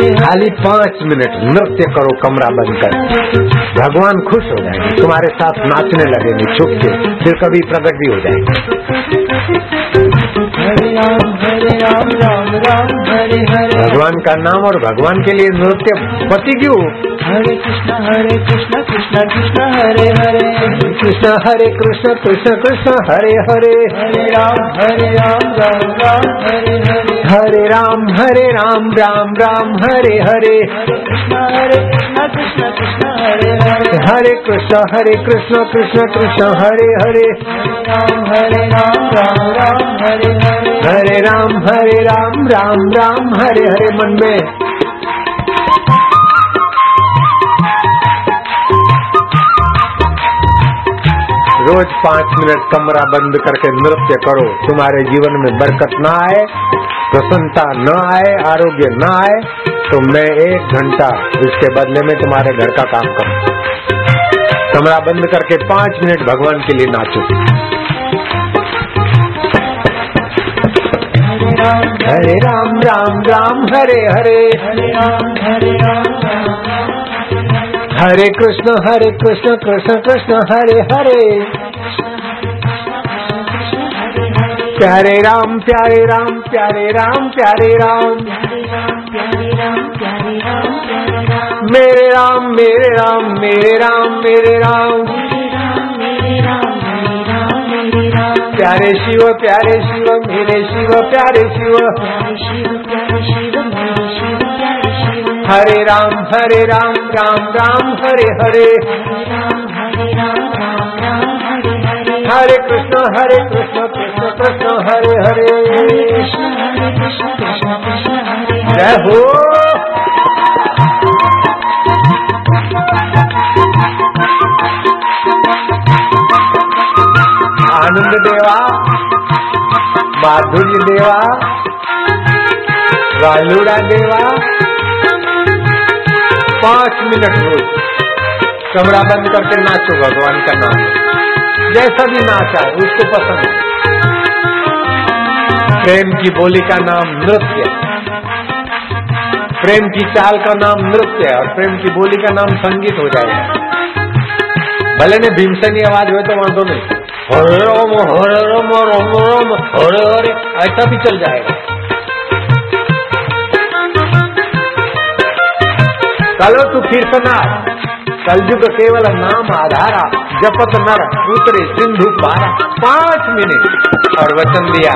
खाली पाँच मिनट नृत्य करो, कमरा बंद कर। भगवान खुश हो जाएँगे। तुम्हारे साथ नाचने लगेंगे चुप के फिर कभी प्रकट भी हो जाएँगे। का नाम और भगवान के लिए नृत्य पति क्यों? हरे कृष्ण हरे कृष्ण कृष्ण कृष्ण हरे हरे। कृष्ण हरे कृष्ण कृष्ण कृष्ण हरे हरे। हरे राम हरे राम राम राम हरे हरे। हरे राम हरे राम राम राम हरे हरे। कृष्ण हरे कृष्ण कृष्ण कृष्ण हरे हरे। हरे कृष्ण हरे कृष्ण कृष्ण कृष्ण हरे। हरे राम हरे राम राम राम हरे हरे। हरे राम हरे राम राम राम, हरे हरे मन में। रोज पाँच मिनट कमरा बंद करके नृत्य करो। तुम्हारे जीवन में बरकत ना आए, प्रसन्नता न आए, आरोग्य न आए तो मैं एक घंटा इसके बदले में तुम्हारे घर का काम करूँ। कमरा बंद करके पाँच मिनट भगवान के लिए नाचो। राम हरे राम राम राम, हरे हरे। हरे कृष्ण हरे कृष्ण कृष्ण कृष्ण, हरे हरे। प्यारे राम प्यारे राम प्यारे राम प्यारे राम। मेरे राम मेरे राम मेरे राम मेरे राम। प्यारे शिव प्यारे शिव, मेरे शिव, प्यारे शिव। हरे राम हरे राम राम राम, हरे हरे। हरे कृष्ण हरे कृष्ण कृष्ण कृष्ण, हरे हरे। जय हो। देवा माधुर्य देवा वालुड़ा देवा। पाँच मिनट रोज कमरा बंद करके नाचो, भगवान का नाम जैसा भी नाचा है उसको पसंद है। प्रेम की बोली का नाम नृत्य प्रेम की चाल का नाम नृत्य है, और प्रेम की बोली का नाम संगीत हो जाएगा। भले ने भीमसेनी आवाज़ हुए तो वांधो नहीं। हरे राम हरे राम राम राम हरे हरे। ऐसा भी चल जाएगा। चलो तू फिर से नाच कलयुग केवल नाम आधारा जपत नर उतरे सिंधु पारा। पाँच मिनट और वचन दिया।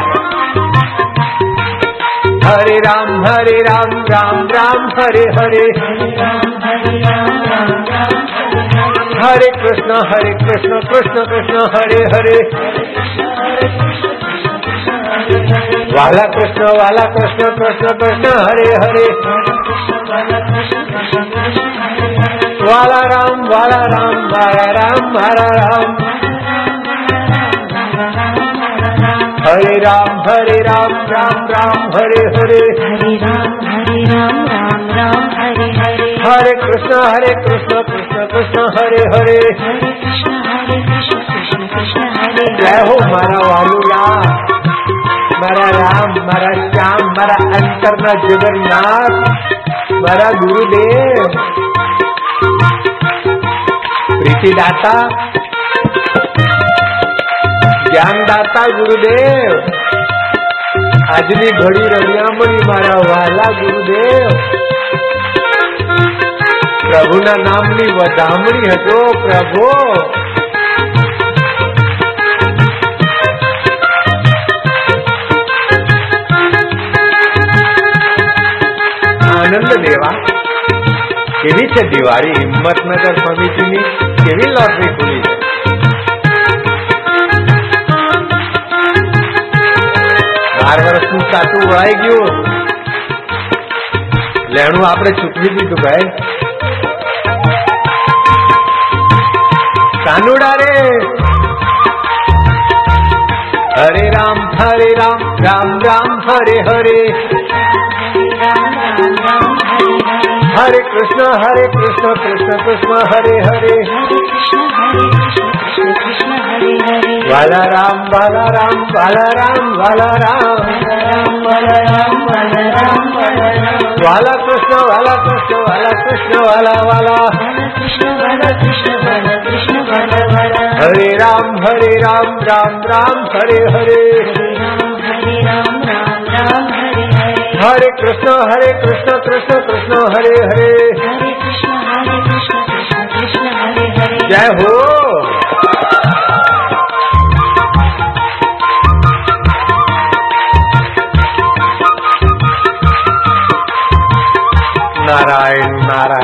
हरे राम हरे राम राम राम हरे हरे। हरे राम हरे राम राम। हरे हरे कृष्ण हरे कृष्ण कृष्ण कृष्ण, हरे हरे। वाला कृष्ण वाला कृष्ण कृष्ण कृष्ण, हरे हरे। वाला राम वाला राम वाला राम वाला राम हरे राम हरे राम राम राम, हरे हरे। हरे राम हरे राम राम राम, हरे हरे। हरे कृष्ण हरे कृष्ण कृष्ण कृष्ण हरे हरे हरे कृष्ण हरे कृष्ण कृष्ण कृष्ण हरे जय हो मारा वालुला મારા રામ મારા શ્યામ મારા અંતરના જગન્નાથ મારા ગુરુદેવ પ્રીતિદાતા જ્ઞાનદાતા ગુરુદેવ આજની ઘડી રમ્યામણી મારા વાલા ગુરુદેવ પ્રભુના નામની વધામણી હતો પ્રભુ આનંદ દેવા કેવી છે દિવાળી હિંમતનગર સમિતિની કેવી લોટરી ખુલી છે બાર વર્ષનું સાચું વળાઈ ગયું લેણું આપણે ચૂકવી દીધું ભાઈ કાનુડા રે हरे राम हरे राम राम राम हरे हरे राम राम राम हरे हरे हरे कृष्ण हरे कृष्ण कृष्ण कृष्ण हरे हरे हरे वाला राम वाला राम वाला राम वाला राम राम वाला राम वाला राम वाला राम वाला कृष्ण वाला कृष्ण वाला कृष्ण वाला वाला कृष्ण वाला कृष्ण वाला कृष्ण वाला वाला हरे राम हरे राम राम राम हरे हरे। हरे राम हरे राम राम राम हरे हरे। हरे कृष्ण हरे कृष्ण कृष्ण कृष्ण हरे हरे। हरे कृष्ण हरे कृष्ण कृष्ण कृष्ण हरे हरे। जय हो। नारायण नारायण